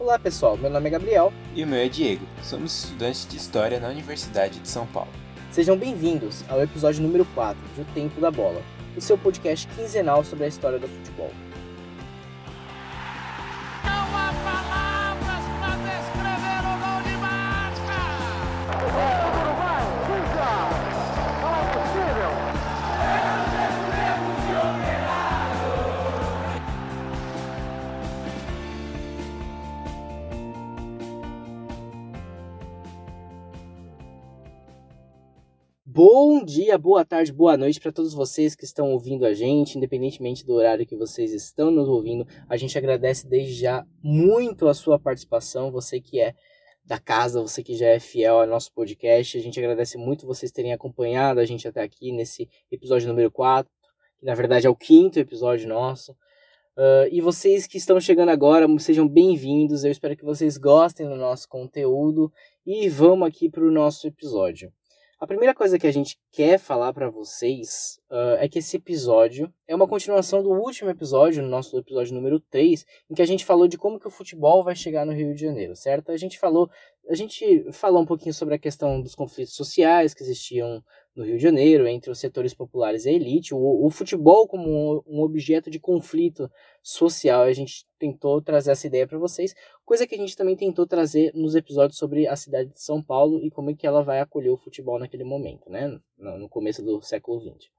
Olá pessoal, meu nome é Gabriel. E o meu é Diego. Somos estudantes de História na Universidade de São Paulo. Sejam bem-vindos ao episódio número 4 de O Tempo da Bola, o seu podcast quinzenal sobre a história do futebol. Dia, boa tarde, boa noite para todos vocês que estão ouvindo a gente, independentemente do horário que vocês estão nos ouvindo. A gente agradece desde já muito a sua participação, você que é da casa, você que já é fiel ao nosso podcast. A gente agradece muito vocês terem acompanhado a gente até aqui nesse episódio número 4, que na verdade é o quinto episódio nosso. Uh, e vocês que estão chegando agora, sejam bem-vindos. Eu espero que vocês gostem do nosso conteúdo e vamos aqui para o nosso episódio. A primeira coisa que a gente quer falar para vocês uh, é que esse episódio é uma continuação do último episódio, no nosso episódio número 3, em que a gente falou de como que o futebol vai chegar no Rio de Janeiro, certo? A gente falou, a gente falou um pouquinho sobre a questão dos conflitos sociais que existiam no Rio de Janeiro entre os setores populares e a elite, o, o futebol como um, objeto de conflito social. A gente tentou trazer essa ideia para vocês, coisa que a gente também tentou trazer nos episódios sobre a cidade de São Paulo e como é que ela vai acolher o futebol naquele momento, né? No, no começo do século XX.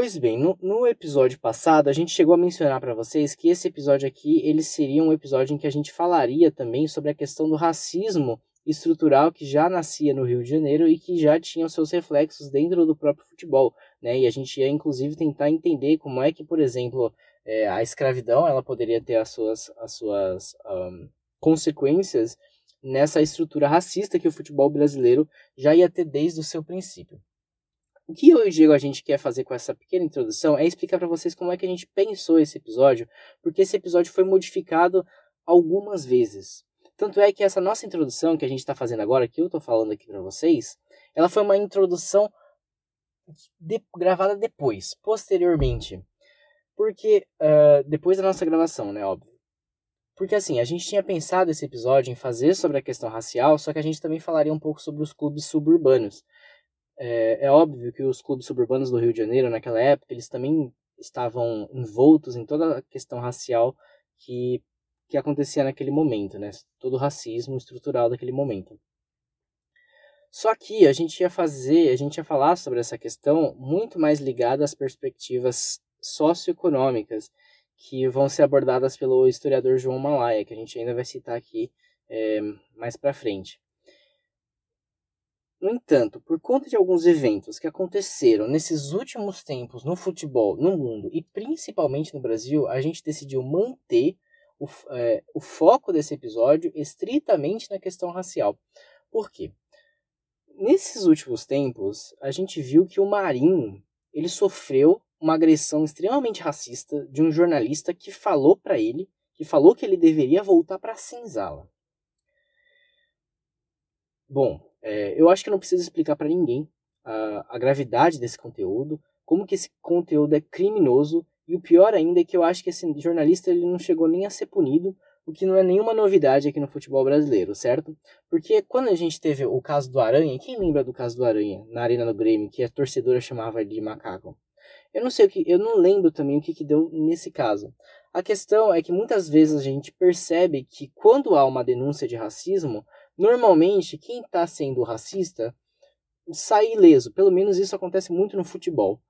Pois bem, no, no, episódio passado a gente chegou a mencionar para vocês que esse episódio aqui ele seria um episódio em que a gente falaria também sobre a questão do racismo estrutural que já nascia no Rio de Janeiro e que já tinha os seus reflexos dentro do próprio futebol, né? E a gente ia inclusive tentar entender como é que, por exemplo, é, a escravidão ela poderia ter as suas, as suas um, consequências nessa estrutura racista que o futebol brasileiro já ia ter desde o seu princípio. O que eu e o Diego a gente quer fazer com essa pequena introdução é explicar para vocês como é que a gente pensou esse episódio, porque esse episódio foi modificado algumas vezes. Tanto é que essa nossa introdução que a gente está fazendo agora, que eu estou falando aqui para vocês, ela foi uma introdução de, gravada depois, posteriormente. Porque, uh, depois da nossa gravação, né, óbvio. Porque assim, a gente tinha pensado esse episódio em fazer sobre a questão racial, só que a gente também falaria um pouco sobre os clubes suburbanos. É, é óbvio que os clubes suburbanos do Rio de Janeiro, naquela época, eles também estavam envoltos em toda a questão racial que que acontecia naquele momento, né? Todo o racismo estrutural daquele momento. Só que a gente ia fazer, a gente ia falar sobre essa questão muito mais ligada às perspectivas socioeconômicas que vão ser abordadas pelo historiador João Malaya, que a gente ainda vai citar aqui é, mais para frente. No entanto, por conta de alguns eventos que aconteceram nesses últimos tempos no futebol, no mundo e principalmente no Brasil, a gente decidiu manter o, é, o foco desse episódio estritamente na questão racial. Por quê? Nesses últimos tempos, a gente viu que o Marinho ele sofreu uma agressão extremamente racista de um jornalista que falou para ele, que falou que ele deveria voltar para a senzala. Bom, é, eu acho que não preciso explicar para ninguém a, a gravidade desse conteúdo, como que esse conteúdo é criminoso e o pior ainda é que eu acho que esse jornalista ele não chegou nem a ser punido, o que não é nenhuma novidade aqui no futebol brasileiro, certo? Porque quando a gente teve o caso do Aranha, quem lembra do caso do Aranha na Arena do Grêmio, que a torcedora chamava de macaco? Eu não sei o que, eu não lembro também o que, que deu nesse caso. A questão é que muitas vezes a gente percebe que quando há uma denúncia de racismo, normalmente quem está sendo racista sai ileso. Pelo menos isso acontece muito no futebol.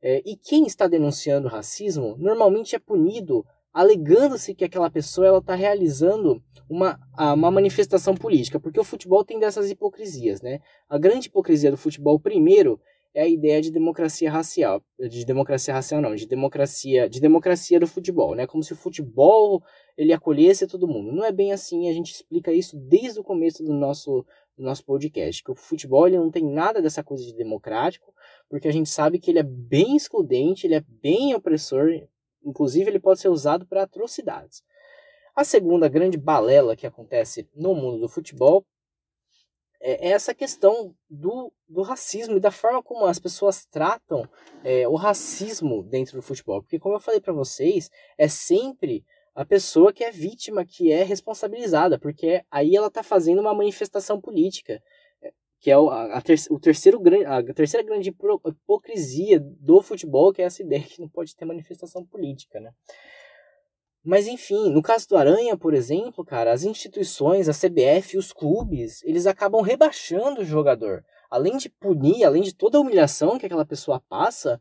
É, e quem está denunciando racismo normalmente é punido alegando-se que aquela pessoa está realizando uma, uma manifestação política, porque o futebol tem dessas hipocrisias, né? A grande hipocrisia do futebol, primeiro, é a ideia de democracia racial, de democracia racial não, de democracia, de democracia do futebol, né? Como se o futebol ele acolhesse todo mundo. Não é bem assim, a gente explica isso desde o começo do nosso do nosso podcast, que o futebol ele não tem nada dessa coisa de democrático, porque a gente sabe que ele é bem excludente, ele é bem opressor, inclusive ele pode ser usado para atrocidades. A segunda grande balela que acontece no mundo do futebol é essa questão do, do racismo e da forma como as pessoas tratam é, o racismo dentro do futebol. Porque, como eu falei para vocês, é sempre a pessoa que é vítima, que é responsabilizada, porque aí ela está fazendo uma manifestação política, é, que é o, a, ter, o terceiro, a terceira grande hipocrisia do futebol, que é essa ideia que não pode ter manifestação política, né? Mas enfim, no caso do Aranha, por exemplo, cara, as instituições, a CBF, os clubes, eles acabam rebaixando o jogador. Além de punir, além de toda a humilhação que aquela pessoa passa,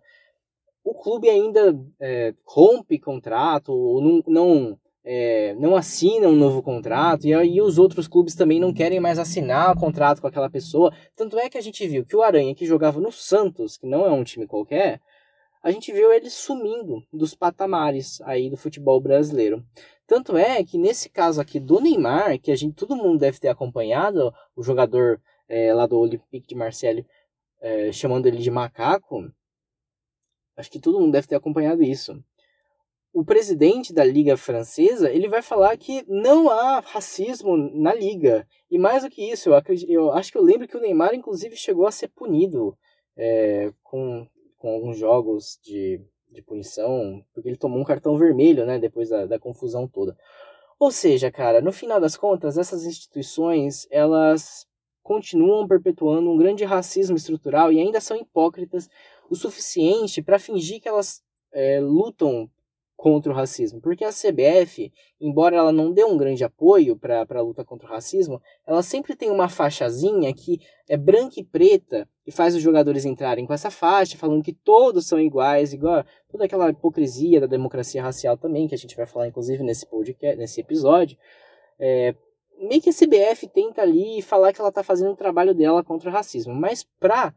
o clube ainda é, rompe contrato, ou não, não, é, não assina um novo contrato, e aí os outros clubes também não querem mais assinar o contrato com aquela pessoa. Tanto é que a gente viu que o Aranha, que jogava no Santos, que não é um time qualquer, a gente viu ele sumindo dos patamares aí do futebol brasileiro. Tanto é que nesse caso aqui do Neymar, que a gente todo mundo deve ter acompanhado, o jogador é, lá do Olympique de Marseille é, chamando ele de macaco, acho que todo mundo deve ter acompanhado isso. O presidente da liga francesa ele vai falar que não há racismo na liga e mais do que isso, eu, acredito, eu acho que eu lembro que o Neymar inclusive chegou a ser punido é, com com alguns jogos de, de punição, porque ele tomou um cartão vermelho, né, depois da, da confusão toda. Ou seja, cara, no final das contas, essas instituições, elas continuam perpetuando um grande racismo estrutural e ainda são hipócritas o suficiente para fingir que elas é, lutam contra o racismo. Porque a CBF, embora ela não dê um grande apoio para a luta contra o racismo, ela sempre tem uma faixazinha que é branca e preta e faz os jogadores entrarem com essa faixa, falando que todos são iguais, igual toda aquela hipocrisia da democracia racial também, que a gente vai falar inclusive nesse podcast, nesse episódio. É, meio que a CBF tenta ali falar que ela está fazendo o trabalho dela contra o racismo, mas para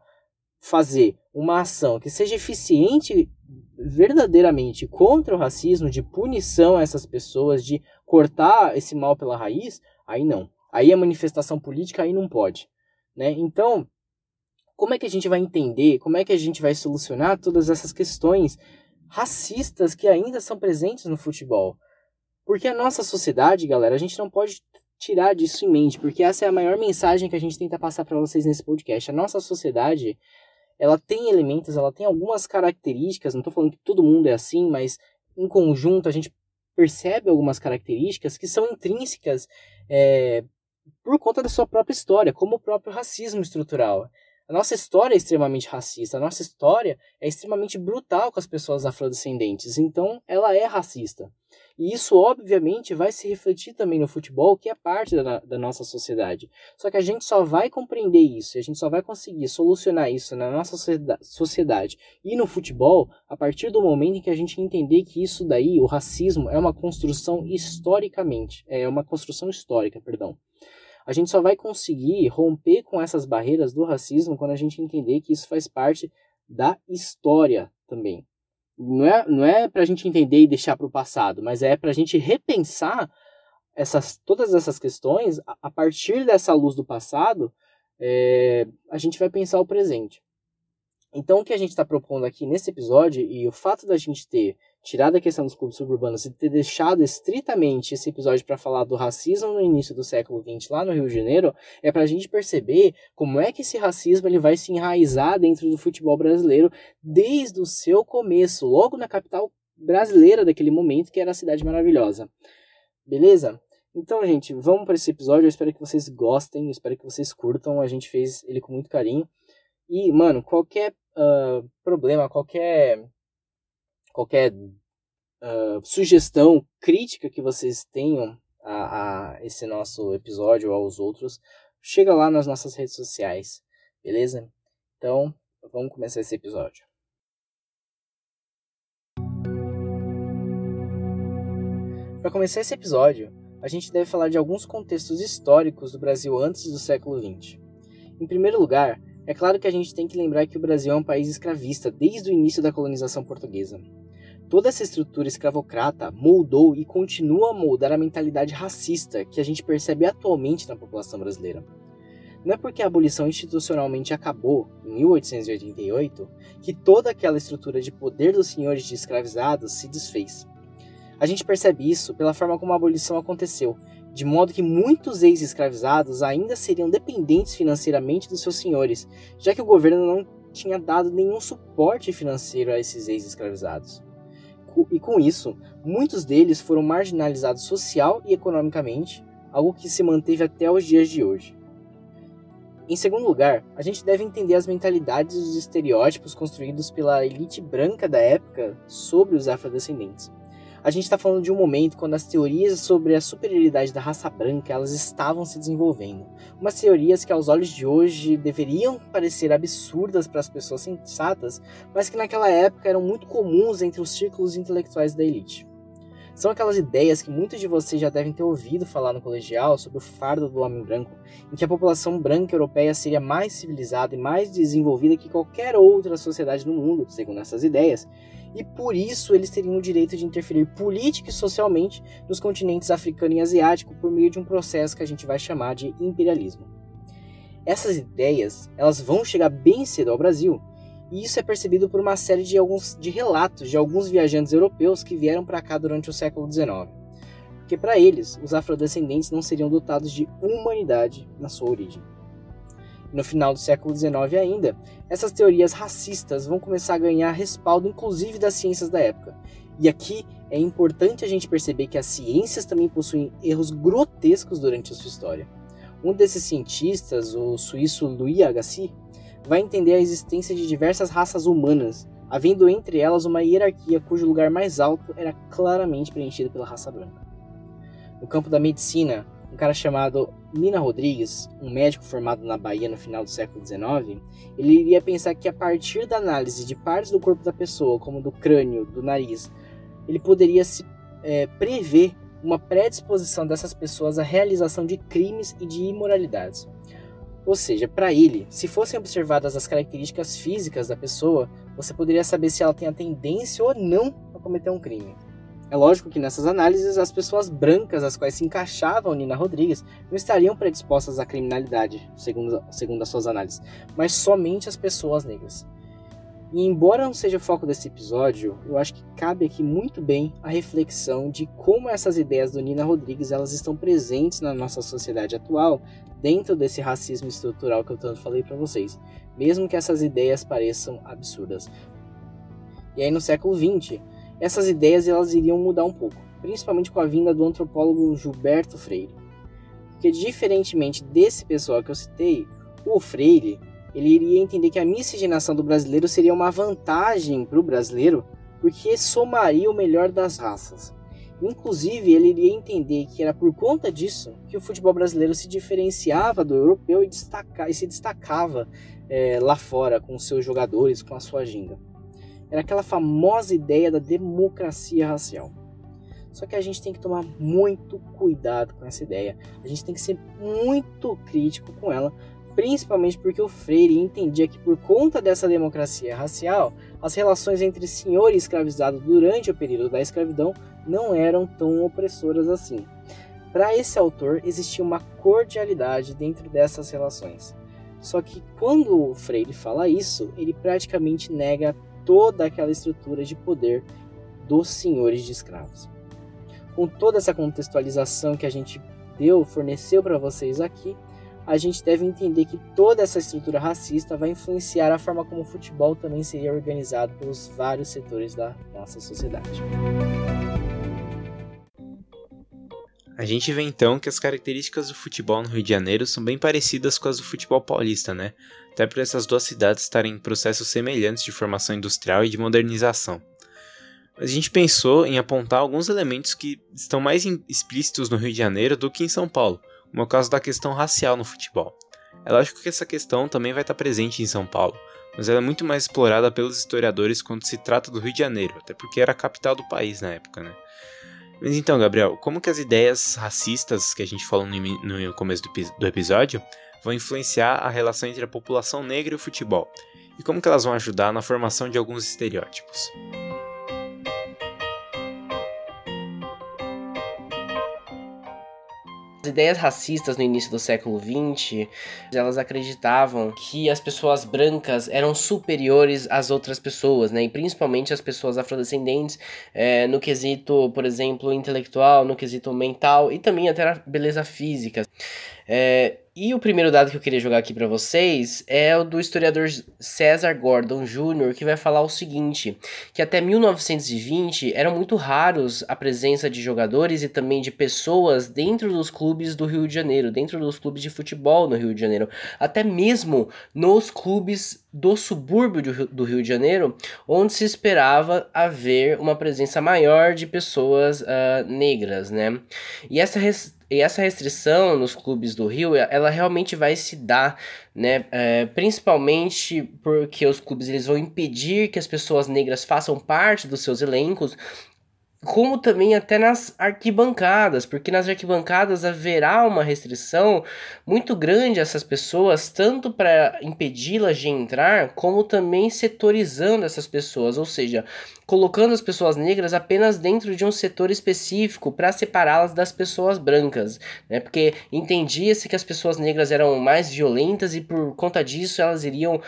fazer uma ação que seja eficiente verdadeiramente contra o racismo, de punição a essas pessoas, de cortar esse mal pela raiz, aí não. Aí a manifestação política aí não pode, né? Então, como é que a gente vai entender, como é que a gente vai solucionar todas essas questões racistas que ainda são presentes no futebol? Porque a nossa sociedade, galera, a gente não pode tirar disso em mente, porque essa é a maior mensagem que a gente tenta passar para vocês nesse podcast. A nossa sociedade, ela tem elementos, ela tem algumas características, não estou falando que todo mundo é assim, mas em conjunto a gente percebe algumas características que são intrínsecas é, por conta da sua própria história, como o próprio racismo estrutural. A nossa história é extremamente racista, a nossa história é extremamente brutal com as pessoas afrodescendentes, então ela é racista. E isso, obviamente, vai se refletir também no futebol, que é parte da, da nossa sociedade. Só que a gente só vai compreender isso, a gente só vai conseguir solucionar isso na nossa sociedade e no futebol a partir do momento em que a gente entender que isso daí, o racismo, é uma construção historicamente, é uma construção histórica, perdão. A gente só vai conseguir romper com essas barreiras do racismo quando a gente entender que isso faz parte da história também. Não é, não é para a gente entender e deixar para o passado, mas é para a gente repensar essas, todas essas questões a, a partir dessa luz do passado. É, a gente vai pensar o presente. Então, o que a gente está propondo aqui nesse episódio, e o fato da gente ter tirado a questão dos clubes suburbanos e ter deixado estritamente esse episódio para falar do racismo no início do século XX lá no Rio de Janeiro, é para a gente perceber como é que esse racismo ele vai se enraizar dentro do futebol brasileiro desde o seu começo, logo na capital brasileira daquele momento, que era a Cidade Maravilhosa. Beleza? Então, gente, vamos para esse episódio. Eu espero que vocês gostem, eu espero que vocês curtam. A gente fez ele com muito carinho. E, mano, qualquer uh, problema, qualquer qualquer uh, sugestão, crítica que vocês tenham a, a esse nosso episódio ou aos outros, chega lá nas nossas redes sociais, beleza? Então, vamos começar esse episódio. Para começar esse episódio, a gente deve falar de alguns contextos históricos do Brasil antes do século XX. Em primeiro lugar, é claro que a gente tem que lembrar que o Brasil é um país escravista desde o início da colonização portuguesa. Toda essa estrutura escravocrata moldou e continua a moldar a mentalidade racista que a gente percebe atualmente na população brasileira. Não é porque a abolição institucionalmente acabou, em 1888, que toda aquela estrutura de poder dos senhores de escravizados se desfez. A gente percebe isso pela forma como a abolição aconteceu, de modo que muitos ex-escravizados ainda seriam dependentes financeiramente dos seus senhores, já que o governo não tinha dado nenhum suporte financeiro a esses ex-escravizados. E com isso, muitos deles foram marginalizados social e economicamente, algo que se manteve até os dias de hoje. Em segundo lugar, a gente deve entender as mentalidades e os estereótipos construídos pela elite branca da época sobre os afrodescendentes. A gente está falando de um momento quando as teorias sobre a superioridade da raça branca elas estavam se desenvolvendo. Umas teorias que aos olhos de hoje deveriam parecer absurdas para as pessoas sensatas, mas que naquela época eram muito comuns entre os círculos intelectuais da elite. São aquelas ideias que muitos de vocês já devem ter ouvido falar no colegial sobre o fardo do homem branco, em que a população branca europeia seria mais civilizada e mais desenvolvida que qualquer outra sociedade no mundo, segundo essas ideias, e por isso eles teriam o direito de interferir política e socialmente nos continentes africano e asiático por meio de um processo que a gente vai chamar de imperialismo. Essas ideias, elas vão chegar bem cedo ao Brasil, e isso é percebido por uma série de, alguns, de relatos de alguns viajantes europeus que vieram para cá durante o século XIX. Porque para eles, os afrodescendentes não seriam dotados de humanidade na sua origem. No final do século XIX ainda, essas teorias racistas vão começar a ganhar respaldo inclusive das ciências da época. E aqui é importante a gente perceber que as ciências também possuem erros grotescos durante a sua história. Um desses cientistas, o suíço Louis Agassiz, vai entender a existência de diversas raças humanas, havendo entre elas uma hierarquia cujo lugar mais alto era claramente preenchido pela raça branca. No campo da medicina, um cara chamado Nina Rodrigues, um médico formado na Bahia no final do século XIX, ele iria pensar que a partir da análise de partes do corpo da pessoa, como do crânio, do nariz, ele poderia se é, prever uma predisposição dessas pessoas à realização de crimes e de imoralidades. Ou seja, para ele, se fossem observadas as características físicas da pessoa, você poderia saber se ela tem a tendência ou não a cometer um crime. É lógico que nessas análises, as pessoas brancas às quais se encaixava Nina Rodrigues não estariam predispostas à criminalidade, segundo, segundo as suas análises, mas somente as pessoas negras. E embora não seja o foco desse episódio, eu acho que cabe aqui muito bem a reflexão de como essas ideias do Nina Rodrigues elas estão presentes na nossa sociedade atual, dentro desse racismo estrutural que eu tanto falei para vocês, mesmo que essas ideias pareçam absurdas. E aí no século XX, essas ideias elas iriam mudar um pouco, principalmente com a vinda do antropólogo Gilberto Freire. Porque diferentemente desse pessoal que eu citei, o Freire ele iria entender que a miscigenação do brasileiro seria uma vantagem para o brasileiro, porque somaria o melhor das raças. Inclusive, ele iria entender que era por conta disso que o futebol brasileiro se diferenciava do europeu e, destaca, e se destacava é, lá fora com seus jogadores, com a sua agenda. Era aquela famosa ideia da democracia racial. Só que a gente tem que tomar muito cuidado com essa ideia. A gente tem que ser muito crítico com ela, principalmente porque o Freire entendia que por conta dessa democracia racial, as relações entre senhor e escravizado durante o período da escravidão não eram tão opressoras assim. Para esse autor, existia uma cordialidade dentro dessas relações. Só que quando o Freire fala isso, ele praticamente nega toda aquela estrutura de poder dos senhores de escravos. Com toda essa contextualização que a gente deu, forneceu para vocês aqui, a gente deve entender que toda essa estrutura racista vai influenciar a forma como o futebol também seria organizado pelos vários setores da nossa sociedade. A gente vê então que as características do futebol no Rio de Janeiro são bem parecidas com as do futebol paulista, né? Até por essas duas cidades estarem em processos semelhantes de formação industrial e de modernização. Mas a gente pensou em apontar alguns elementos que estão mais explícitos no Rio de Janeiro do que em São Paulo, como é o caso da questão racial no futebol. É lógico que essa questão também vai estar presente em São Paulo, mas ela é muito mais explorada pelos historiadores quando se trata do Rio de Janeiro, até porque era a capital do país na época, né? Mas então, Gabriel, como que as ideias racistas que a gente falou no, começo do, do episódio vão influenciar a relação entre a população negra e o futebol? E como que elas vão ajudar na formação de alguns estereótipos? Ideias racistas no início do século XX, elas acreditavam que as pessoas brancas eram superiores às outras pessoas, né? E principalmente as pessoas afrodescendentes, é, no quesito, por exemplo, intelectual, no quesito mental e também até na beleza física. É, e o primeiro dado que eu queria jogar aqui para vocês é o do historiador César Gordon Jr., que vai falar o seguinte: que até 1920 eram muito raros a presença de jogadores e também de pessoas dentro dos clubes do Rio de Janeiro, dentro dos clubes de futebol no Rio de Janeiro, até mesmo nos clubes do subúrbio do Rio de Janeiro, onde se esperava haver uma presença maior de pessoas uh, negras, né? E essa e essa restrição nos clubes do Rio, ela realmente vai se dar, né? É, principalmente porque os clubes eles vão impedir que as pessoas negras façam parte dos seus elencos, como também até nas arquibancadas, porque nas arquibancadas haverá uma restrição muito grande a essas pessoas, tanto para impedi-las de entrar, como também setorizando essas pessoas, ou seja, colocando as pessoas negras apenas dentro de um setor específico para separá-las das pessoas brancas, né? Porque entendia-se que as pessoas negras eram mais violentas e por conta disso elas iriam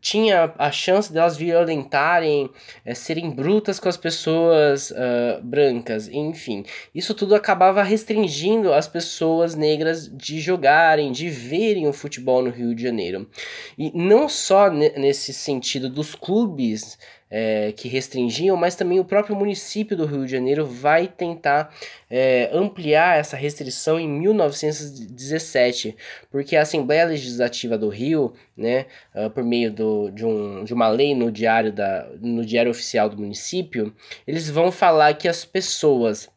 tinha a chance delas violentarem, é, serem brutas com as pessoas uh, brancas, enfim. Isso tudo acabava restringindo as pessoas negras de jogarem, de verem o futebol no Rio de Janeiro. E não só nesse sentido dos clubes é, que restringiam, mas também o próprio município do Rio de Janeiro vai tentar é, ampliar essa restrição em 1917, porque a Assembleia Legislativa do Rio, né, uh, por meio do, de, um, de uma lei no diário, da, no diário oficial do município, eles vão falar que as pessoas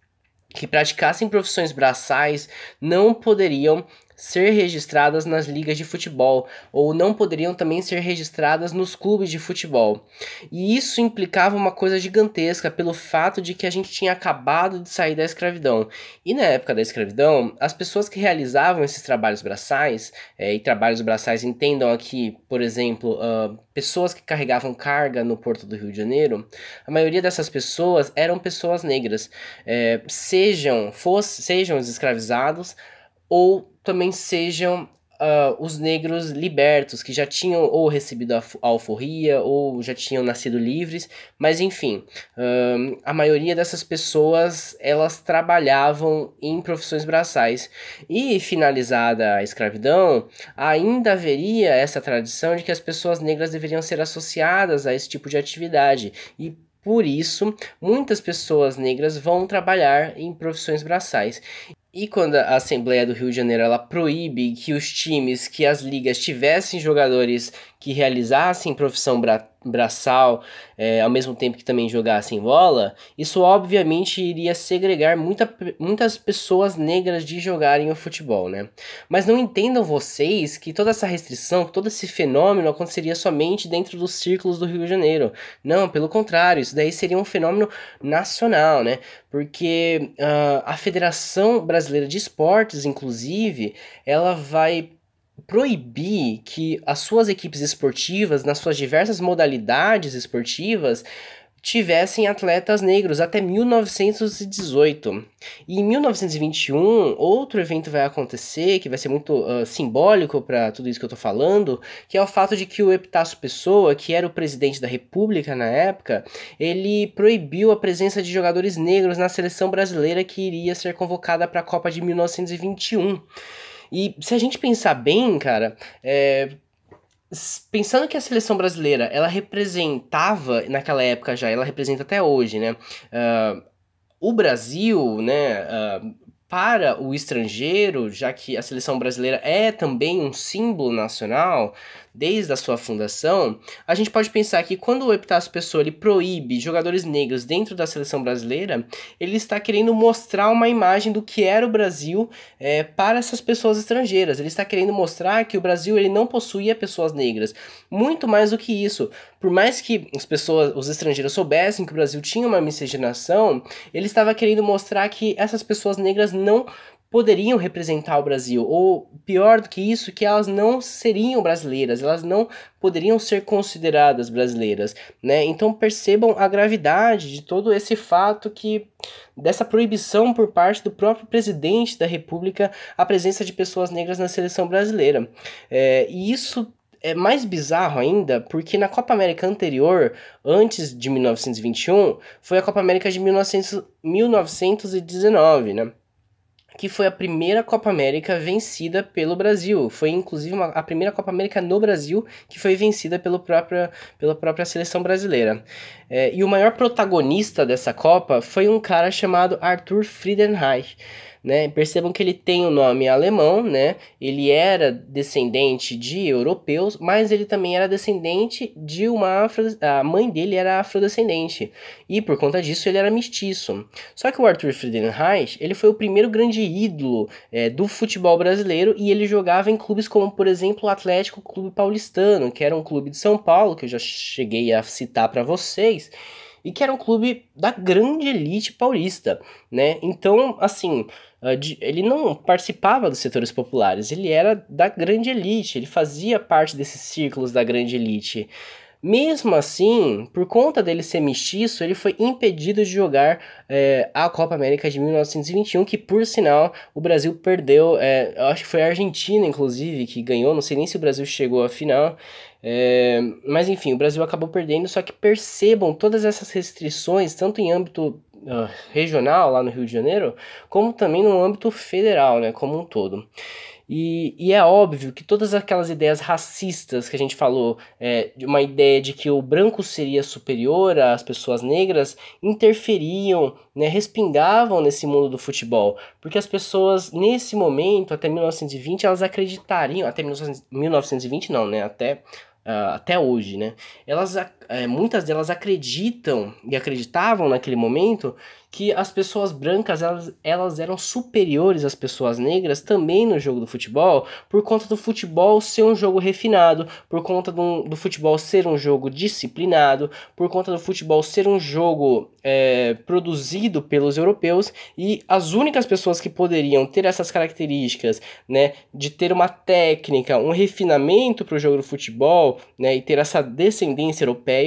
que praticassem profissões braçais não poderiam ser registradas nas ligas de futebol ou não poderiam também ser registradas nos clubes de futebol. E isso implicava uma coisa gigantesca pelo fato de que a gente tinha acabado de sair da escravidão. E na época da escravidão, as pessoas que realizavam esses trabalhos braçais, é, e trabalhos braçais entendam aqui, por exemplo, uh, pessoas que carregavam carga no porto do Rio de Janeiro, a maioria dessas pessoas eram pessoas negras, é, sejam, fosse, sejam os escravizados ou também sejam uh, os negros libertos, que já tinham ou recebido a alforria ou já tinham nascido livres, mas enfim, uh, a maioria dessas pessoas elas trabalhavam em profissões braçais. E finalizada a escravidão, ainda haveria essa tradição de que as pessoas negras deveriam ser associadas a esse tipo de atividade. E por isso, muitas pessoas negras vão trabalhar em profissões braçais. E quando a Assembleia do Rio de Janeiro ela proíbe que os times, que as ligas tivessem jogadores que realizassem profissão braçal é, ao mesmo tempo que também jogassem bola, isso obviamente iria segregar muita, muitas pessoas negras de jogarem o futebol, né? Mas não entendam vocês que toda essa restrição, todo esse fenômeno aconteceria somente dentro dos círculos do Rio de Janeiro. Não, pelo contrário, isso daí seria um fenômeno nacional, né? Porque uh, a Federação Brasileira de Esportes, inclusive, ela vai proibir que as suas equipes esportivas, nas suas diversas modalidades esportivas, tivessem atletas negros até 1918. E em 1921, outro evento vai acontecer que vai ser muito uh, simbólico para tudo isso que eu estou falando, que é o fato de que o Epitácio Pessoa, que era o presidente da República na época, ele proibiu a presença de jogadores negros na seleção brasileira que iria ser convocada para a Copa de 1921. E se a gente pensar bem, cara, é, pensando que a seleção brasileira ela representava naquela época já, ela representa até hoje, né? Uh, o Brasil, né? Uh, para o estrangeiro, já que a seleção brasileira é também um símbolo nacional, desde a sua fundação, a gente pode pensar que quando o Epitácio Pessoa ele proíbe jogadores negros dentro da seleção brasileira, ele está querendo mostrar uma imagem do que era o Brasil é, para essas pessoas estrangeiras. Ele está querendo mostrar que o Brasil ele não possuía pessoas negras. Muito mais do que isso. Por mais que as pessoas, os estrangeiros soubessem que o Brasil tinha uma miscigenação, ele estava querendo mostrar que essas pessoas negras não poderiam representar o Brasil, ou pior do que isso, que elas não seriam brasileiras, elas não poderiam ser consideradas brasileiras, né? Então percebam a gravidade de todo esse fato que dessa proibição por parte do próprio presidente da República a presença de pessoas negras na seleção brasileira. É, e isso é mais bizarro ainda, porque na Copa América anterior, antes de 1921, foi a Copa América de 1900, 1919, né? Que foi a primeira Copa América vencida pelo Brasil. Foi inclusive uma, a primeira Copa América no Brasil que foi vencida pelo própria, pela própria seleção brasileira. É, e o maior protagonista dessa Copa foi um cara chamado Arthur Friedenreich né? Percebam que ele tem o um nome alemão, né? Ele era descendente de europeus, mas ele também era descendente de uma afro... a mãe dele era afrodescendente e por conta disso ele era mestiço. Só que o Arthur Friedenreich ele foi o primeiro grande ídolo é, do futebol brasileiro e ele jogava em clubes como por exemplo o Atlético Clube Paulistano, que era um clube de São Paulo que eu já cheguei a citar para vocês e que era um clube da grande elite paulista, né? Então, assim, ah, ele não participava dos setores populares, ele era da grande elite, ele fazia parte desses círculos da grande elite. Mesmo assim, por conta dele ser mestiço, ele foi impedido de jogar é, a Copa América de 1921, que por sinal o Brasil perdeu. É, acho que foi a Argentina, inclusive, que ganhou. Não sei nem se o Brasil chegou à final. É, mas enfim, o Brasil acabou perdendo. Só que percebam todas essas restrições, tanto em âmbito uh, regional lá no Rio de Janeiro, como também no âmbito federal, né, como um todo. E, e, é óbvio que todas aquelas ideias racistas que a gente falou, é, de uma ideia de que o branco seria superior às pessoas negras, interferiam, né, respingavam nesse mundo do futebol. Porque as pessoas, nesse momento, até 1920, elas acreditariam, até 1920 não, né, até uh, até hoje, né? Elas, uh, muitas delas acreditam e acreditavam naquele momento que as pessoas brancas elas, elas eram superiores às pessoas negras também no jogo do futebol, por conta do futebol ser um jogo refinado, por conta do, do futebol ser um jogo disciplinado, por conta do futebol ser um jogo é, produzido pelos europeus e as únicas pessoas que poderiam ter essas características, né, de ter uma técnica, um refinamento para o jogo do futebol, né, e ter essa descendência europeia,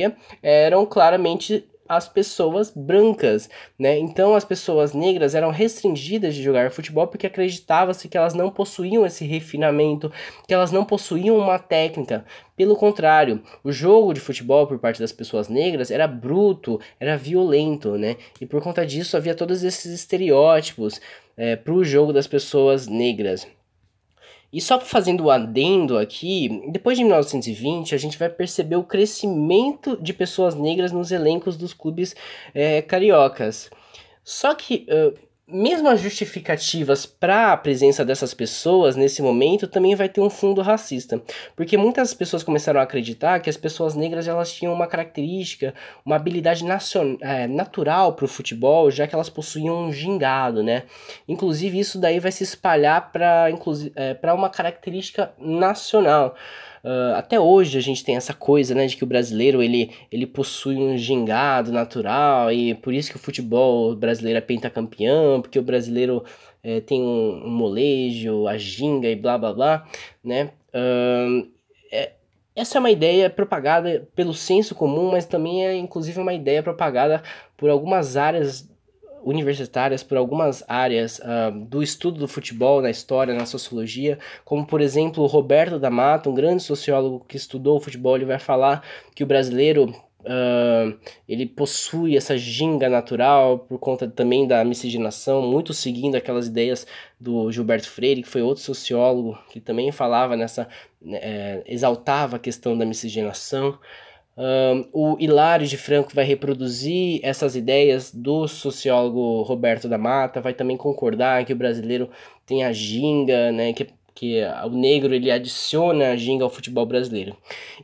eram claramente as pessoas brancas, né? Então as pessoas negras eram restringidas de jogar futebol porque acreditava-se que elas não possuíam esse refinamento, que elas não possuíam uma técnica. Pelo contrário, o jogo de futebol por parte das pessoas negras era bruto, era violento, né? E por conta disso havia todos esses estereótipos é, para o jogo das pessoas negras. E só fazendo o adendo aqui, depois de 1920 a gente vai perceber o crescimento de pessoas negras nos elencos dos clubes é, cariocas. Só que uh, mesmo as justificativas para a presença dessas pessoas nesse momento também vai ter um fundo racista, porque muitas pessoas começaram a acreditar que as pessoas negras elas tinham uma característica, uma habilidade é, natural para o futebol, já que elas possuíam um gingado, né? Inclusive isso daí vai se espalhar para é, para uma característica nacional. Uh, até hoje a gente tem essa coisa, né, de que o brasileiro ele, ele possui um gingado natural e por isso que o futebol brasileiro é pentacampeão, porque o brasileiro é, tem um, um, molejo, a ginga e blá blá blá, né? Uh, é, essa é uma ideia propagada pelo senso comum, mas também é inclusive uma ideia propagada por algumas áreas universitárias por algumas áreas uh, do estudo do futebol na história, na sociologia, como por exemplo Roberto da Mata, um grande sociólogo que estudou o futebol, ele vai falar que o brasileiro Uh, ele possui essa ginga natural por conta também da miscigenação, muito seguindo aquelas ideias do Gilberto Freire, que foi outro sociólogo que também falava nessa, é, exaltava a questão da miscigenação. Um, o Hilário de Franco vai reproduzir essas ideias do sociólogo Roberto da Mata, vai também concordar que o brasileiro tem a ginga, né, que que o negro ele adiciona a ginga ao futebol brasileiro.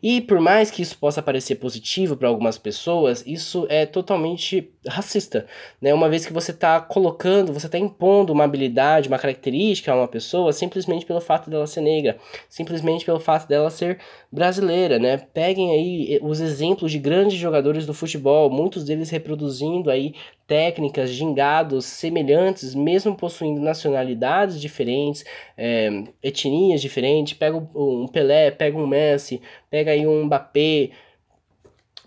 E por mais que isso possa parecer positivo para algumas pessoas, isso é totalmente racista, né? Uma vez que você está colocando, você está impondo uma habilidade, uma característica a uma pessoa simplesmente pelo fato dela ser negra, simplesmente pelo fato dela ser brasileira, né? Peguem aí os exemplos de grandes jogadores do futebol, muitos deles reproduzindo aí técnicas, gingados semelhantes, mesmo possuindo nacionalidades diferentes, é, etnias diferentes. Pega um Pelé, pega um Messi, pega aí um Mbappé,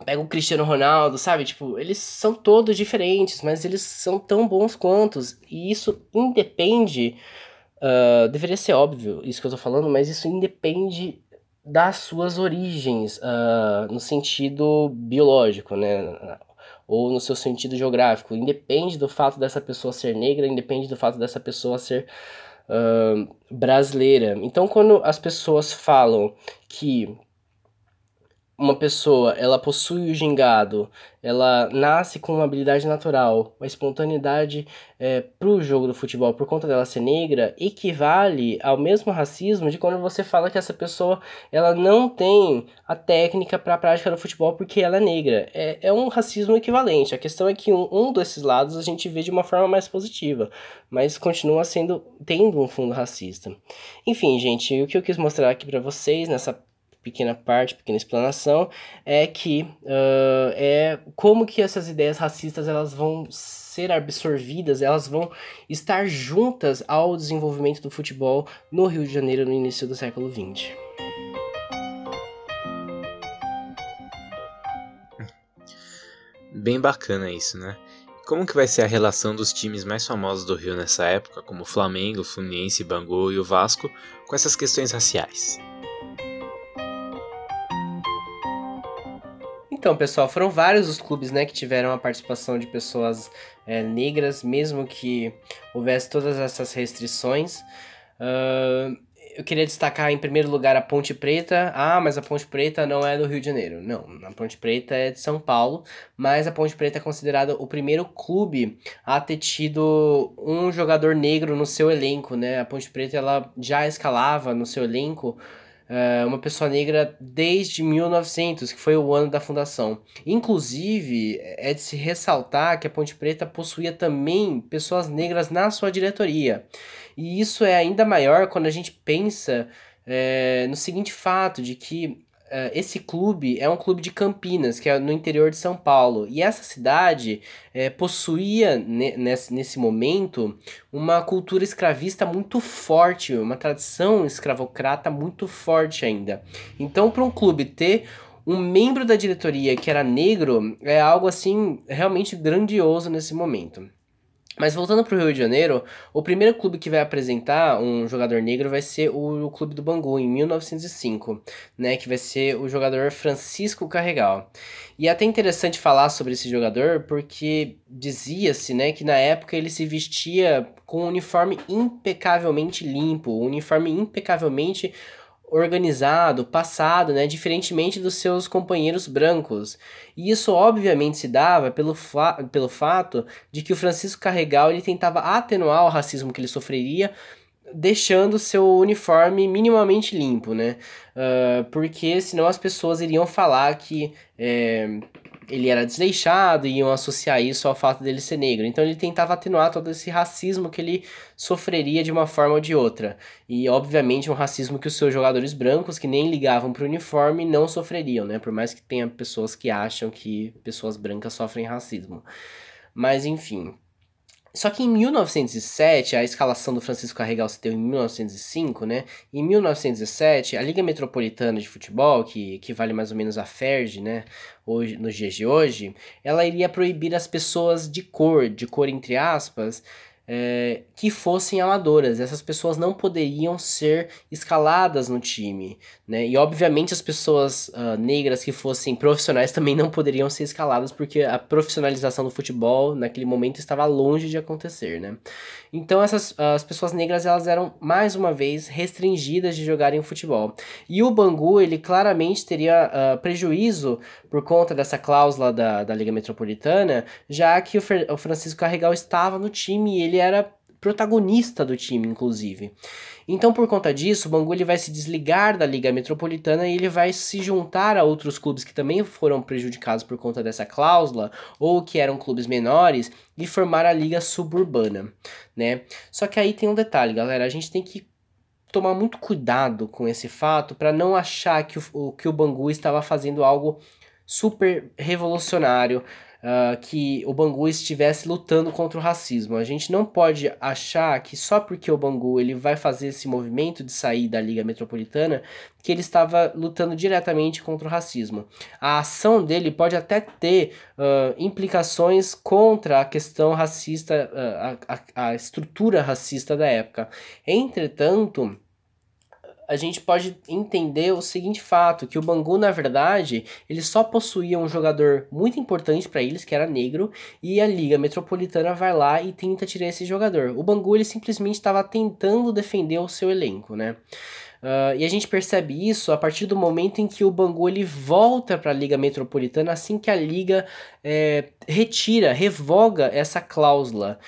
pega o Cristiano Ronaldo, sabe? Tipo, eles são todos diferentes, mas eles são tão bons quantos. E isso independe. Uh, deveria ser óbvio isso que eu tô falando, mas isso independe das suas origens, uh, no sentido biológico, né? Ou no seu sentido geográfico. Independe do fato dessa pessoa ser negra, independe do fato dessa pessoa ser uh, brasileira. Então, quando as pessoas falam que uma pessoa ela possui o gingado, ela nasce com uma habilidade natural, uma espontaneidade é, para o jogo do futebol por conta dela ser negra, equivale ao mesmo racismo de quando você fala que essa pessoa ela não tem a técnica para a prática do futebol porque ela é negra. É, é um racismo equivalente. A questão é que um, um desses lados a gente vê de uma forma mais positiva, mas continua sendo tendo um fundo racista. Enfim, gente, o que eu quis mostrar aqui para vocês nessa pequena parte, pequena explanação, é que uh, é como que essas ideias racistas elas vão ser absorvidas, elas vão estar juntas ao desenvolvimento do futebol no Rio de Janeiro no início do século XX. Bem bacana isso, né? Como que vai ser a relação dos times mais famosos do Rio nessa época, como Flamengo, Fluminense, Bangu e o Vasco, com essas questões raciais? Então, pessoal, foram vários os clubes né, que tiveram a participação de pessoas é, negras, mesmo que houvesse todas essas restrições. Uh, eu queria destacar em primeiro lugar a Ponte Preta. Ah, mas a Ponte Preta não é do Rio de Janeiro. Não, a Ponte Preta é de São Paulo, mas a Ponte Preta é considerada o primeiro clube a ter tido um jogador negro no seu elenco, né? A Ponte Preta ela já escalava no seu elenco uh, uma pessoa negra desde 1900, que foi o ano da fundação. Inclusive, é de se ressaltar que a Ponte Preta possuía também pessoas negras na sua diretoria. E isso é ainda maior quando a gente pensa é, no seguinte fato de que esse clube é um clube de Campinas, que é no interior de São Paulo. E essa cidade é, possuía, nesse, nesse momento, uma cultura escravista muito forte, uma tradição escravocrata muito forte ainda. Então, para um clube ter um membro da diretoria que era negro é algo assim realmente grandioso nesse momento. Mas voltando para o Rio de Janeiro, o primeiro clube que vai apresentar um jogador negro vai ser o, o, Clube do Bangu, em 1905, né, que vai ser o jogador Francisco Carregal. E é até interessante falar sobre esse jogador, porque dizia-se né, que na época ele se vestia com um uniforme impecavelmente limpo, um uniforme impecavelmente organizado, passado, né, diferentemente dos seus companheiros brancos. E isso obviamente se dava pelo, fa pelo fato de que o Francisco Carregal ele tentava atenuar o racismo que ele sofreria, deixando seu uniforme minimamente limpo, né? Uh, porque senão as pessoas iriam falar que é, ele era desleixado e iam associar isso ao fato dele ser negro. Então ele tentava atenuar todo esse racismo que ele sofreria de uma forma ou de outra. E obviamente um racismo que os seus jogadores brancos, que nem ligavam para o uniforme, não sofreriam, né? Por mais que tenha pessoas que acham que pessoas brancas sofrem racismo. Mas enfim, só que em 1907, a escalação do Francisco Carregal se deu em 1905, né? Em 1907, a Liga Metropolitana de Futebol, que equivale mais ou menos à FERJ, né? Hoje, nos dias de hoje, ela iria proibir as pessoas de cor, de cor entre aspas, é, que fossem amadoras. Essas pessoas não poderiam ser escaladas no time, né? E obviamente as pessoas uh, negras que fossem profissionais também não poderiam ser escaladas porque a profissionalização do futebol naquele momento estava longe de acontecer, né? Então essas as pessoas negras elas eram mais uma vez restringidas de jogarem futebol. E o Bangu ele claramente teria uh, prejuízo por conta dessa cláusula da, da Liga Metropolitana, já que o, Fer, o Francisco Carregal estava no time e ele era protagonista do time, inclusive. Então, por conta disso, o Bangu ele vai se desligar da Liga Metropolitana e ele vai se juntar a outros clubes que também foram prejudicados por conta dessa cláusula ou que eram clubes menores e formar a Liga Suburbana, né? Só que aí tem um detalhe, galera, a gente tem que tomar muito cuidado com esse fato para não achar que o, que o Bangu estava fazendo algo super revolucionário, uh, que o Bangu estivesse lutando contra o racismo. A gente não pode achar que só porque o Bangu ele vai fazer esse movimento de sair da Liga Metropolitana que ele estava lutando diretamente contra o racismo. A ação dele pode até ter uh, implicações contra a questão racista, uh, a, a, a estrutura racista da época. Entretanto, a gente pode entender o seguinte fato, que o Bangu, na verdade, ele só possuía um jogador muito importante para eles, que era negro, e a Liga Metropolitana vai lá e tenta tirar esse jogador. O Bangu, ele simplesmente estava tentando defender o seu elenco, né? Uh, e a gente percebe isso a partir do momento em que o Bangu ele volta para a Liga Metropolitana assim que a Liga é, retira, revoga essa cláusula.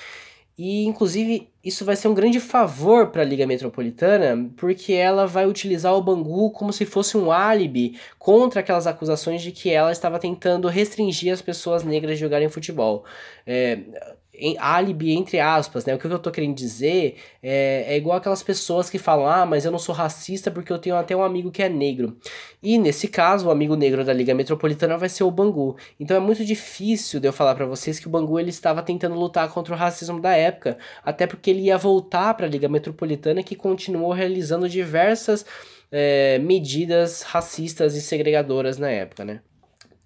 E, inclusive, isso vai ser um grande favor para a Liga Metropolitana, porque ela vai utilizar o Bangu como se fosse um álibi contra aquelas acusações de que ela estava tentando restringir as pessoas negras de jogarem futebol. É, em, álibi entre aspas, né? O que eu tô querendo dizer é, é igual aquelas pessoas que falam, ah, mas eu não sou racista porque eu tenho até um amigo que é negro. E nesse caso, o amigo negro da Liga Metropolitana vai ser o Bangu. Então é muito difícil de eu falar para vocês que o Bangu ele estava tentando lutar contra o racismo da época, até porque ele ia voltar para a Liga Metropolitana que continuou realizando diversas é, medidas racistas e segregadoras na época, né?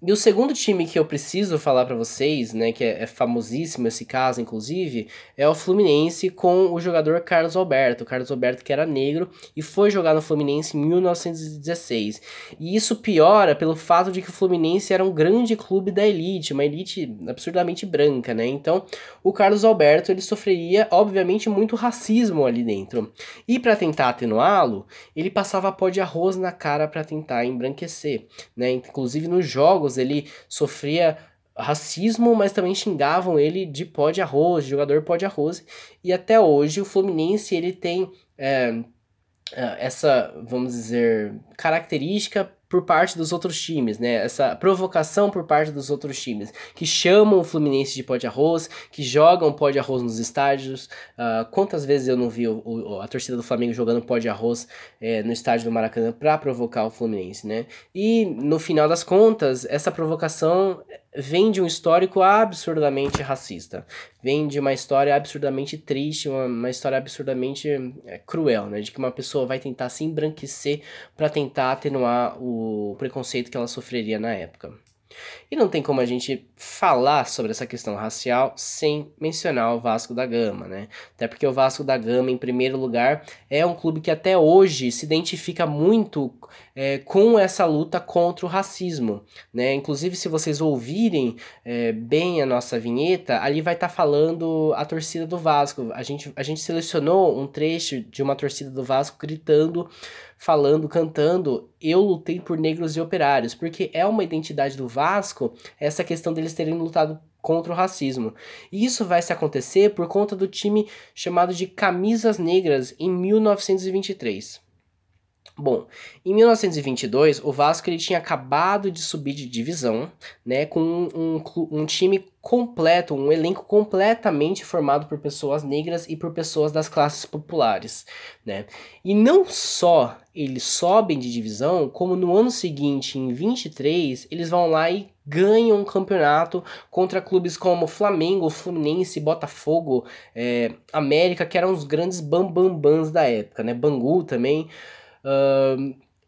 E o segundo time que eu preciso falar para vocês, né, que é, é, famosíssimo esse caso, inclusive, é o Fluminense com o jogador Carlos Alberto. Carlos Alberto que era negro e foi jogar no Fluminense em 1916. E isso piora pelo fato de que o Fluminense era um grande clube da elite, uma elite absurdamente branca, né? Então, o Carlos Alberto ele sofreria, obviamente, muito racismo ali dentro. E para tentar atenuá-lo, ele passava pó de arroz na cara para tentar embranquecer, né? Inclusive nos jogos jogos ele sofria racismo, mas também xingavam ele de pó de arroz, de jogador pó de arroz. E até hoje o Fluminense ele tem é, essa, vamos dizer, característica por parte dos outros times, né? Essa provocação por parte dos outros times, que chamam o Fluminense de pó de arroz, que jogam pó de arroz nos estádios. Uh, quantas vezes eu não vi o, o, a torcida do Flamengo jogando pó de arroz é, no estádio do Maracanã para provocar o Fluminense, né? E no final das contas, essa provocação vem de um histórico absurdamente racista, vem de uma história absurdamente triste, uma, uma história absurdamente é, cruel, né? De que uma pessoa vai tentar se embranquecer para tentar atenuar o preconceito que ela sofreria na época. E não tem como a gente falar sobre essa questão racial sem mencionar o Vasco da Gama, né? Até porque o Vasco da Gama, em primeiro lugar, é um clube que até hoje se identifica muito é, com essa luta contra o racismo, né? Inclusive, se vocês ouvirem é, bem a nossa vinheta, ali vai estar tá falando a torcida do Vasco. A gente, a gente selecionou um trecho de uma torcida do Vasco gritando falando, cantando, eu lutei por negros e operários, porque é uma identidade do Vasco essa questão deles terem lutado contra o racismo. E isso vai se acontecer por conta do time chamado de Camisas Negras em 1923. Bom, em 1922, o Vasco ele tinha acabado de subir de divisão, né, com um, um, um, time completo, um elenco completamente formado por pessoas negras e por pessoas das classes populares, né? E não só eles sobem de divisão, como no ano seguinte, em 23, eles vão lá e ganham um campeonato contra clubes como Flamengo, Fluminense, Botafogo, é, América, que eram os grandes bambambãs da época, né? Bangu também.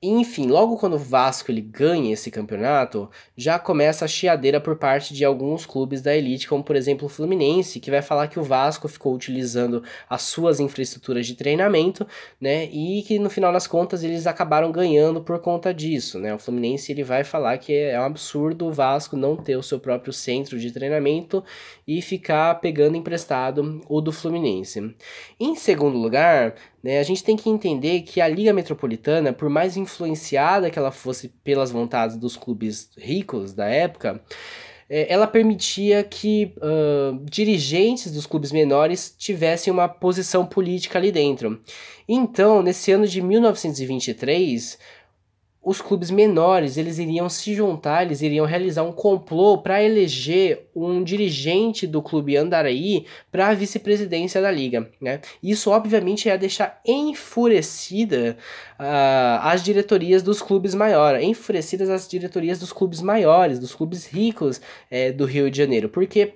Enfim, logo quando o Vasco ele ganha esse campeonato, já começa a chiadeira por parte de alguns clubes da elite, como por exemplo o Fluminense, que vai falar que o Vasco ficou utilizando as suas infraestruturas de treinamento, né? E que no final das contas eles acabaram ganhando por conta disso, né? O Fluminense ele vai falar que é um absurdo o Vasco não ter o seu próprio centro de treinamento e ficar pegando emprestado o do Fluminense. Em segundo lugar, a gente tem que entender que a Liga Metropolitana, por mais influenciada que ela fosse pelas vontades dos clubes ricos da época, é, ela permitia que uh, dirigentes dos clubes menores tivessem uma posição política ali dentro. Então, nesse ano de 1923, os clubes menores eles iriam se juntar, eles iriam realizar um complô para eleger um dirigente do clube Andaraí para a vice-presidência da liga, né? Isso obviamente ia deixar enfurecida uh, as diretorias dos clubes maiores, enfurecidas as diretorias dos clubes maiores, dos clubes ricos é, do Rio de Janeiro, porque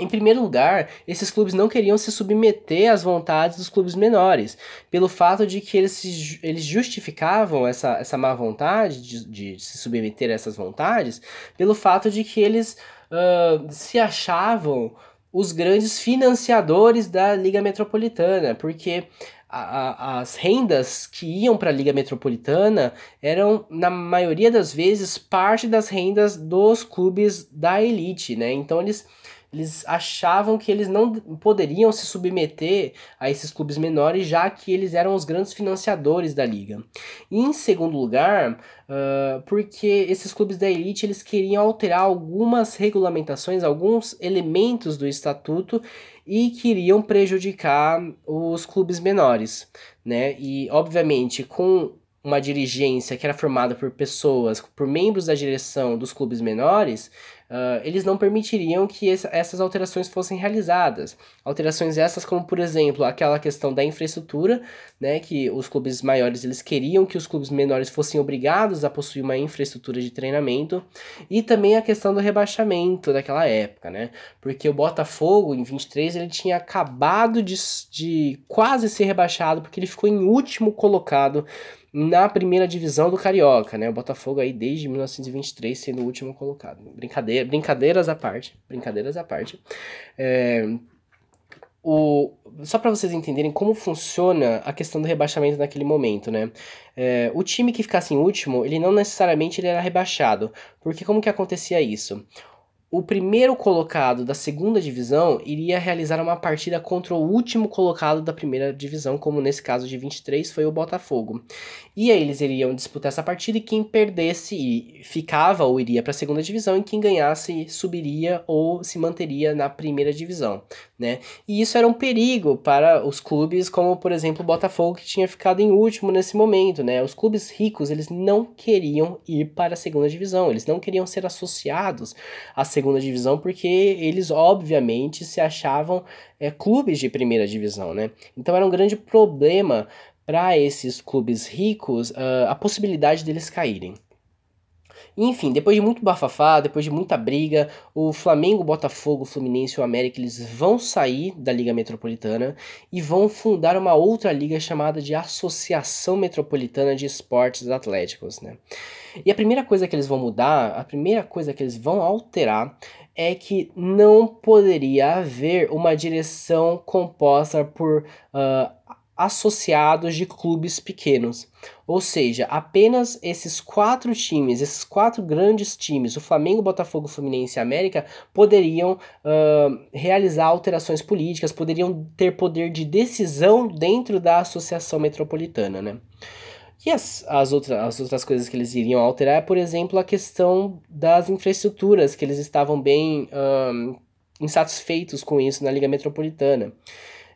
em primeiro lugar, esses clubes não queriam se submeter às vontades dos clubes menores, pelo fato de que eles, eles justificavam essa, essa má vontade de, de se submeter a essas vontades, pelo fato de que eles uh, se achavam os grandes financiadores da Liga Metropolitana, porque a, a, as rendas que iam para a Liga Metropolitana eram, na maioria das vezes, parte das rendas dos clubes da elite, né? Então eles eles achavam que eles não poderiam se submeter a esses clubes menores, já que eles eram os grandes financiadores da liga. E em segundo lugar, uh, porque esses clubes da elite eles queriam alterar algumas regulamentações, alguns elementos do estatuto e queriam prejudicar os clubes menores, né? E obviamente com uma dirigência que era formada por pessoas, por membros da direção dos clubes menores, uh, eles não permitiriam que esse, essas alterações fossem realizadas. Alterações essas como, por exemplo, aquela questão da infraestrutura, né, que os clubes maiores eles queriam que os clubes menores fossem obrigados a possuir uma infraestrutura de treinamento, e também a questão do rebaixamento daquela época, né, porque o Botafogo, em 23, ele tinha acabado de, de quase ser rebaixado, porque ele ficou em último colocado na primeira divisão do Carioca, né? O Botafogo aí desde 1923 sendo o último colocado. Brincadeira, brincadeiras à parte, brincadeiras à parte. É, o, só para vocês entenderem como funciona a questão do rebaixamento naquele momento, né? É, o time que ficasse em último, ele não necessariamente ele era rebaixado, porque como que acontecia isso? O primeiro colocado da segunda divisão iria realizar uma partida contra o último colocado da primeira divisão, como nesse caso de 23 foi o Botafogo. E aí eles iriam disputar essa partida e quem perdesse ficava ou iria para a segunda divisão e quem ganhasse subiria ou se manteria na primeira divisão, né? E isso era um perigo para os clubes como, por exemplo, o Botafogo que tinha ficado em último nesse momento, né? Os clubes ricos, eles não queriam ir para a segunda divisão, eles não queriam ser associados à segunda segunda divisão, porque eles obviamente se achavam é, clubes de primeira divisão, né? Então era um grande problema para esses clubes ricos uh, a possibilidade deles caírem. Enfim, depois de muito bafafá, depois de muita briga, o Flamengo, o Botafogo, o Fluminense e o América eles vão sair da Liga Metropolitana e vão fundar uma outra liga chamada de Associação Metropolitana de Esportes Atléticos, né? E a primeira coisa que eles vão mudar, a primeira coisa que eles vão alterar é que não poderia haver uma direção composta por uh, associados de clubes pequenos. Ou seja, apenas esses quatro times, esses quatro grandes times, o Flamengo, Botafogo, Fluminense e América, poderiam uh, realizar alterações políticas, poderiam ter poder de decisão dentro da associação metropolitana, né? E as, as, outras, as outras coisas que eles iriam alterar é, por exemplo, a questão das infraestruturas, que eles estavam bem um, insatisfeitos com isso na Liga Metropolitana.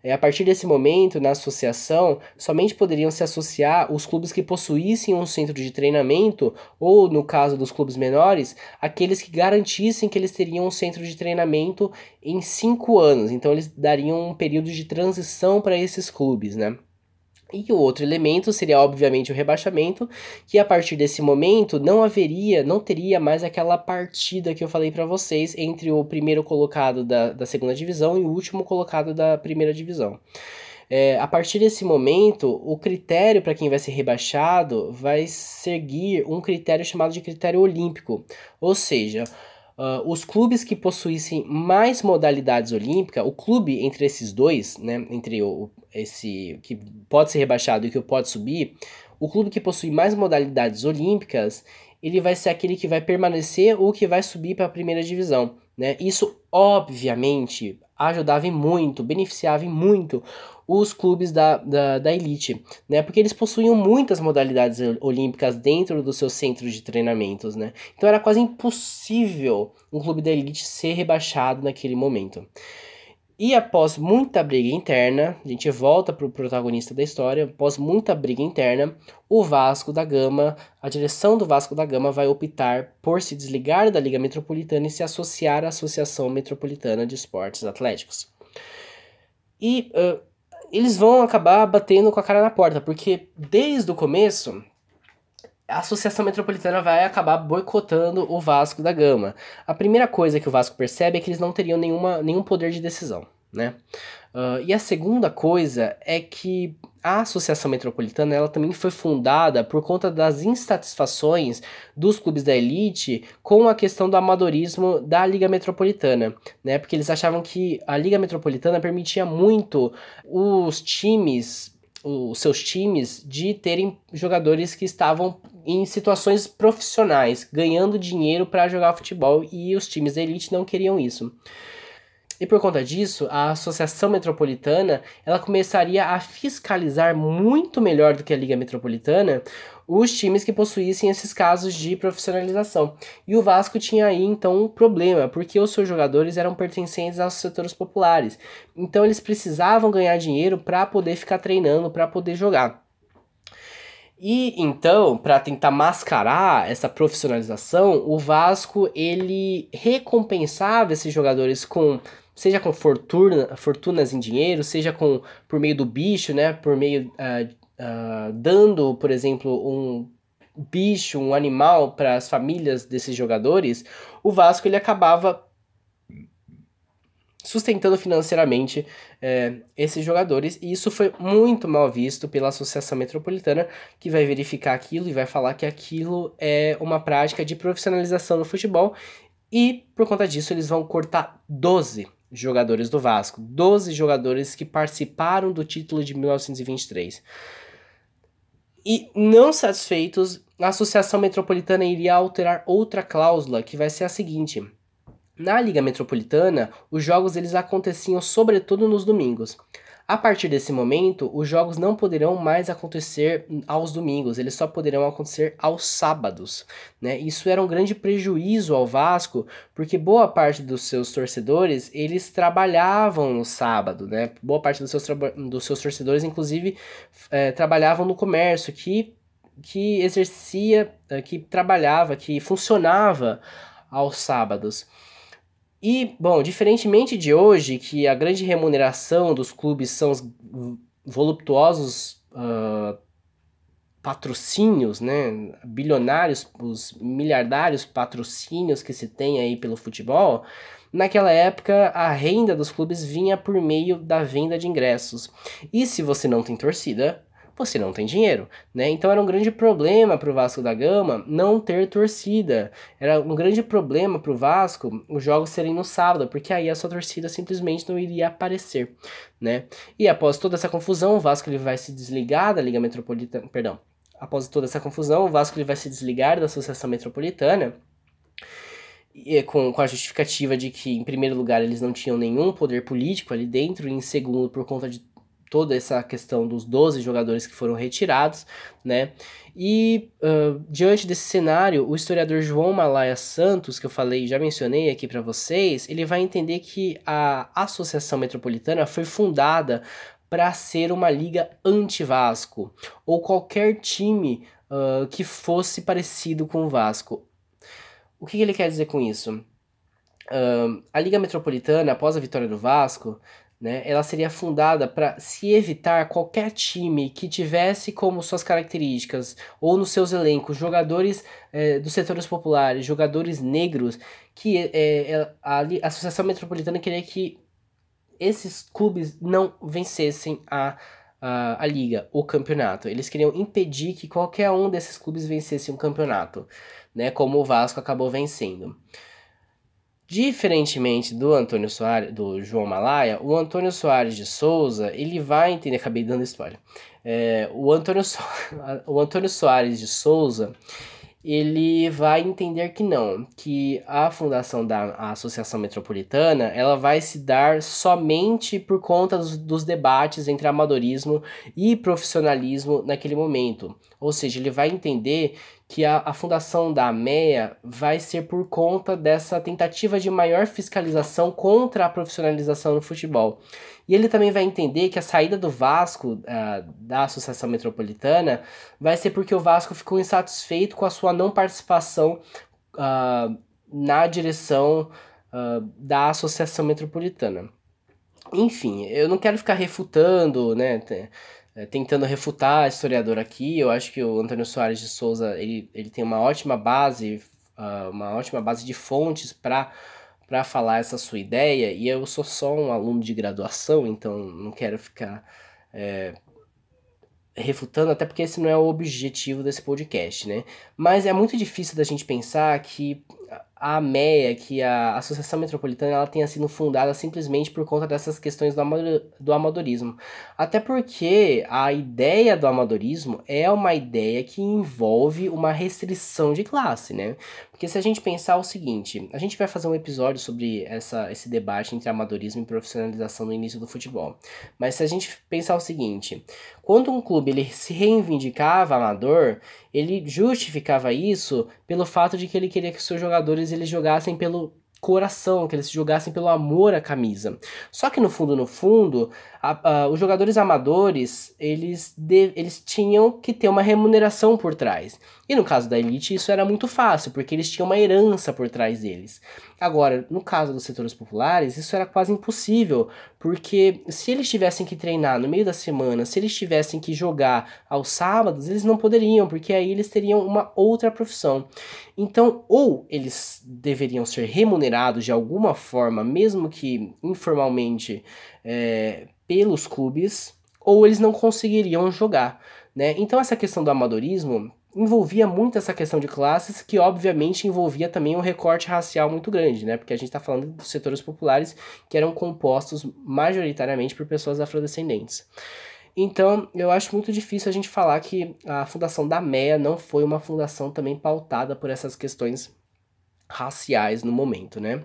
É, a partir desse momento, na associação, somente poderiam se associar os clubes que possuíssem um centro de treinamento, ou, no caso dos clubes menores, aqueles que garantissem que eles teriam um centro de treinamento em cinco anos. Então, eles dariam um período de transição para esses clubes, né? E o outro elemento seria, obviamente, o rebaixamento, que a partir desse momento não haveria, não teria mais aquela partida que eu falei para vocês entre o primeiro colocado da, da segunda divisão e o último colocado da primeira divisão. É, a partir desse momento, o critério para quem vai ser rebaixado vai seguir um critério chamado de critério olímpico, ou seja, Uh, os clubes que possuíssem mais modalidades olímpicas, o clube entre esses dois, né, entre o, esse que pode ser rebaixado e que pode subir, o clube que possui mais modalidades olímpicas, ele vai ser aquele que vai permanecer ou que vai subir para a primeira divisão, né? Isso obviamente ajudava muito, beneficiava muito os clubes da, da, da elite, né? Porque eles possuíam muitas modalidades olímpicas dentro dos seus centros de treinamentos, né? Então era quase impossível um clube da elite ser rebaixado naquele momento. E após muita briga interna, a gente volta para o protagonista da história. Após muita briga interna, o Vasco da Gama, a direção do Vasco da Gama vai optar por se desligar da Liga Metropolitana e se associar à Associação Metropolitana de Esportes Atléticos. E uh, eles vão acabar batendo com a cara na porta, porque desde o começo a Associação Metropolitana vai acabar boicotando o Vasco da Gama. A primeira coisa que o Vasco percebe é que eles não teriam nenhuma, nenhum poder de decisão, né? Uh, e a segunda coisa é que a Associação Metropolitana ela também foi fundada por conta das insatisfações dos clubes da elite com a questão do amadorismo da Liga Metropolitana, né? Porque eles achavam que a Liga Metropolitana permitia muito os times os seus times de terem jogadores que estavam em situações profissionais, ganhando dinheiro para jogar futebol e os times da elite não queriam isso. E por conta disso, a Associação Metropolitana ela começaria a fiscalizar muito melhor do que a Liga Metropolitana os times que possuíssem esses casos de profissionalização. E o Vasco tinha aí então um problema, porque os seus jogadores eram pertencentes aos setores populares. Então eles precisavam ganhar dinheiro para poder ficar treinando, para poder jogar. E então, para tentar mascarar essa profissionalização, o Vasco ele recompensava esses jogadores com seja com fortuna, fortunas em dinheiro, seja com por meio do bicho, né, por meio uh, uh, dando, por exemplo, um bicho, um animal para as famílias desses jogadores, o Vasco ele acabava sustentando financeiramente é, esses jogadores, e isso foi muito mal visto pela Associação Metropolitana, que vai verificar aquilo e vai falar que aquilo é uma prática de profissionalização no futebol, e por conta disso eles vão cortar 12 jogadores do Vasco, 12 jogadores que participaram do título de 1923. E não satisfeitos, a Associação Metropolitana iria alterar outra cláusula, que vai ser a seguinte: na Liga Metropolitana, os jogos eles aconteciam sobretudo nos domingos. A partir desse momento, os jogos não poderão mais acontecer aos domingos, eles só poderão acontecer aos sábados. Né? Isso era um grande prejuízo ao Vasco, porque boa parte dos seus torcedores eles trabalhavam no sábado. Né? Boa parte dos seus, dos seus torcedores, inclusive, é, trabalhavam no comércio, que, que exercia, eh, que trabalhava, que funcionava aos sábados. E, bom, diferentemente de hoje, que a grande remuneração dos clubes são os voluptuosos uh, patrocínios, né, bilionários, os miliardários patrocínios que se tem aí pelo futebol, naquela época a renda dos clubes vinha por meio da venda de ingressos. E se você não tem torcida, você não tem dinheiro, né? Então era um grande problema para o Vasco da Gama não ter torcida. Era um grande problema para o Vasco os jogos serem no sábado, porque aí a sua torcida simplesmente não iria aparecer, né? E após toda essa confusão, o Vasco ele vai se desligar da Liga Metropolitana, perdão. Após toda essa confusão, o Vasco ele vai se desligar da Associação Metropolitana com, com a justificativa de que, em primeiro lugar, eles não tinham nenhum poder político ali dentro, e em segundo, por conta de toda essa questão dos 12 jogadores que foram retirados, né? E uh, diante desse cenário, o historiador João Malaya Santos, que eu falei, já mencionei aqui para vocês, ele vai entender que a Associação Metropolitana foi fundada para ser uma liga anti-Vasco ou qualquer time uh, que fosse parecido com o Vasco. O que, que ele quer dizer com isso? Uh, a Liga Metropolitana, após a vitória do Vasco, né, ela seria fundada para se evitar qualquer time que tivesse como suas características ou nos seus elencos jogadores é, dos setores populares, jogadores negros, que é, a, a Associação Metropolitana queria que esses clubes não vencessem a, a, a liga, o campeonato. Eles queriam impedir que qualquer um desses clubes vencesse um campeonato, né, como o Vasco acabou vencendo. Diferentemente do Antônio Soares, do João Malaya, o Antônio Soares de Souza, ele vai entender, acabei dando spoiler. É, o, Antônio so... o Antônio Soares de Souza, ele vai entender que não, que a fundação da Associação Metropolitana, ela vai se dar somente por conta dos, dos debates entre amadorismo e profissionalismo naquele momento. Ou seja, ele vai entender que a, a fundação da AMEA vai ser por conta dessa tentativa de maior fiscalização contra a profissionalização no futebol. E ele também vai entender que a saída do Vasco uh, da Associação Metropolitana vai ser porque o Vasco ficou insatisfeito com a sua não participação uh, na direção uh, da Associação Metropolitana. Enfim, eu não quero ficar refutando, né? É, tentando refutar a historiador aqui. Eu acho que o Antônio Soares de Souza ele, ele tem uma ótima base, uh, uma ótima base de fontes para para falar essa sua ideia. E eu sou só um aluno de graduação, então não quero ficar é, refutando, até porque esse não é o objetivo desse podcast, né? Mas é muito difícil da gente pensar que a AMEA, que a Associação Metropolitana, ela tenha sido fundada simplesmente por conta dessas questões do, do amadorismo. Até porque a ideia do amadorismo é uma ideia que envolve uma restrição de classe, né? Porque se a gente pensar o seguinte, a gente vai fazer um episódio sobre essa, esse debate entre amadorismo e profissionalização no início do futebol. Mas se a gente pensar o seguinte, quando um clube ele se reivindicava amador, ele justificava isso pelo fato de que ele queria que seus jogadores eles jogassem pelo coração, que eles jogassem pelo amor à camisa. Só que no fundo, no fundo, a, a, os jogadores amadores, eles, de, eles tinham que ter uma remuneração por trás. E no caso da elite, isso era muito fácil, porque eles tinham uma herança por trás deles. Agora, no caso dos setores populares, isso era quase impossível, porque se eles tivessem que treinar no meio da semana, se eles tivessem que jogar aos sábados, eles não poderiam, porque aí eles teriam uma outra profissão. Então, ou eles deveriam ser remunerados de alguma forma, mesmo que informalmente, é, pelos clubes, ou eles não conseguiriam jogar. Né? Então, essa questão do amadorismo envolvia muito essa questão de classes, que obviamente envolvia também um recorte racial muito grande, né? Porque a gente está falando dos setores populares que eram compostos majoritariamente por pessoas afrodescendentes. Então, eu acho muito difícil a gente falar que a fundação da MEA não foi uma fundação também pautada por essas questões raciais no momento, né?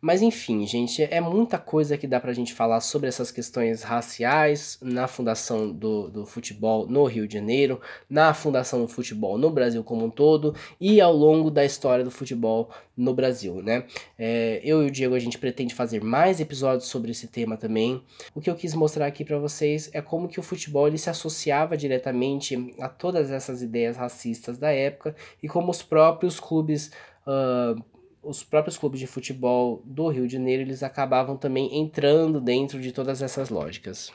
Mas enfim, gente, é muita coisa que dá pra gente falar sobre essas questões raciais na fundação do, do futebol no Rio de Janeiro, na fundação do futebol no Brasil como um todo e ao longo da história do futebol no Brasil, né? É, eu e o Diego a gente pretende fazer mais episódios sobre esse tema também. O que eu quis mostrar aqui para vocês é como que o futebol ele se associava diretamente a todas essas ideias racistas da época e como os próprios clubes uh, os próprios clubes de futebol do Rio de Janeiro eles acabavam também entrando dentro de todas essas lógicas.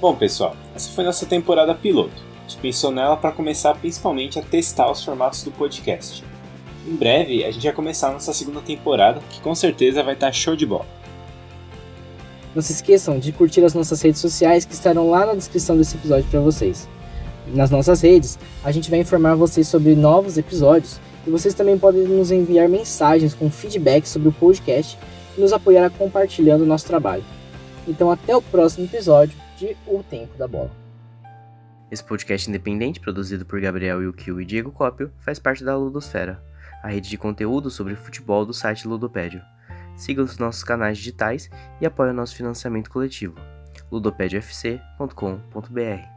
Bom, pessoal, essa foi nossa temporada piloto. A gente pensou nela para começar principalmente a testar os formatos do podcast. Em breve, a gente vai começar a nossa segunda temporada, que com certeza vai estar show de bola. Não se esqueçam de curtir as nossas redes sociais que estarão lá na descrição desse episódio para vocês. Nas nossas redes, a gente vai informar vocês sobre novos episódios e vocês também podem nos enviar mensagens com feedback sobre o podcast e nos apoiar compartilhando o nosso trabalho. Então até o próximo episódio de O Tempo da Bola. Esse podcast independente, produzido por Gabriel Yukio e Diego Cópio, faz parte da Ludosfera, a rede de conteúdo sobre futebol do site Ludopédio. Siga os nossos canais digitais e apoie o nosso financiamento coletivo. ludopediofc.com.br